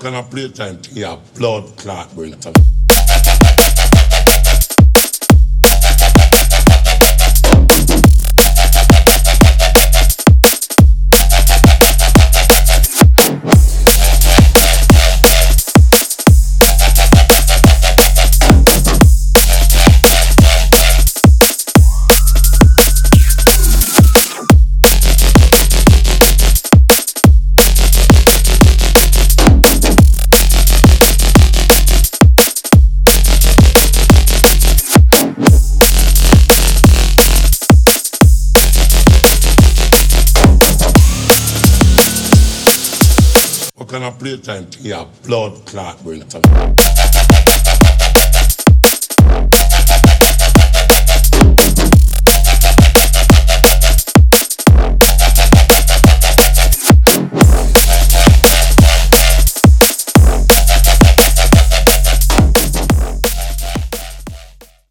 What kind play playtime thing you have blood clot bring gonna play time to your blood clot winter.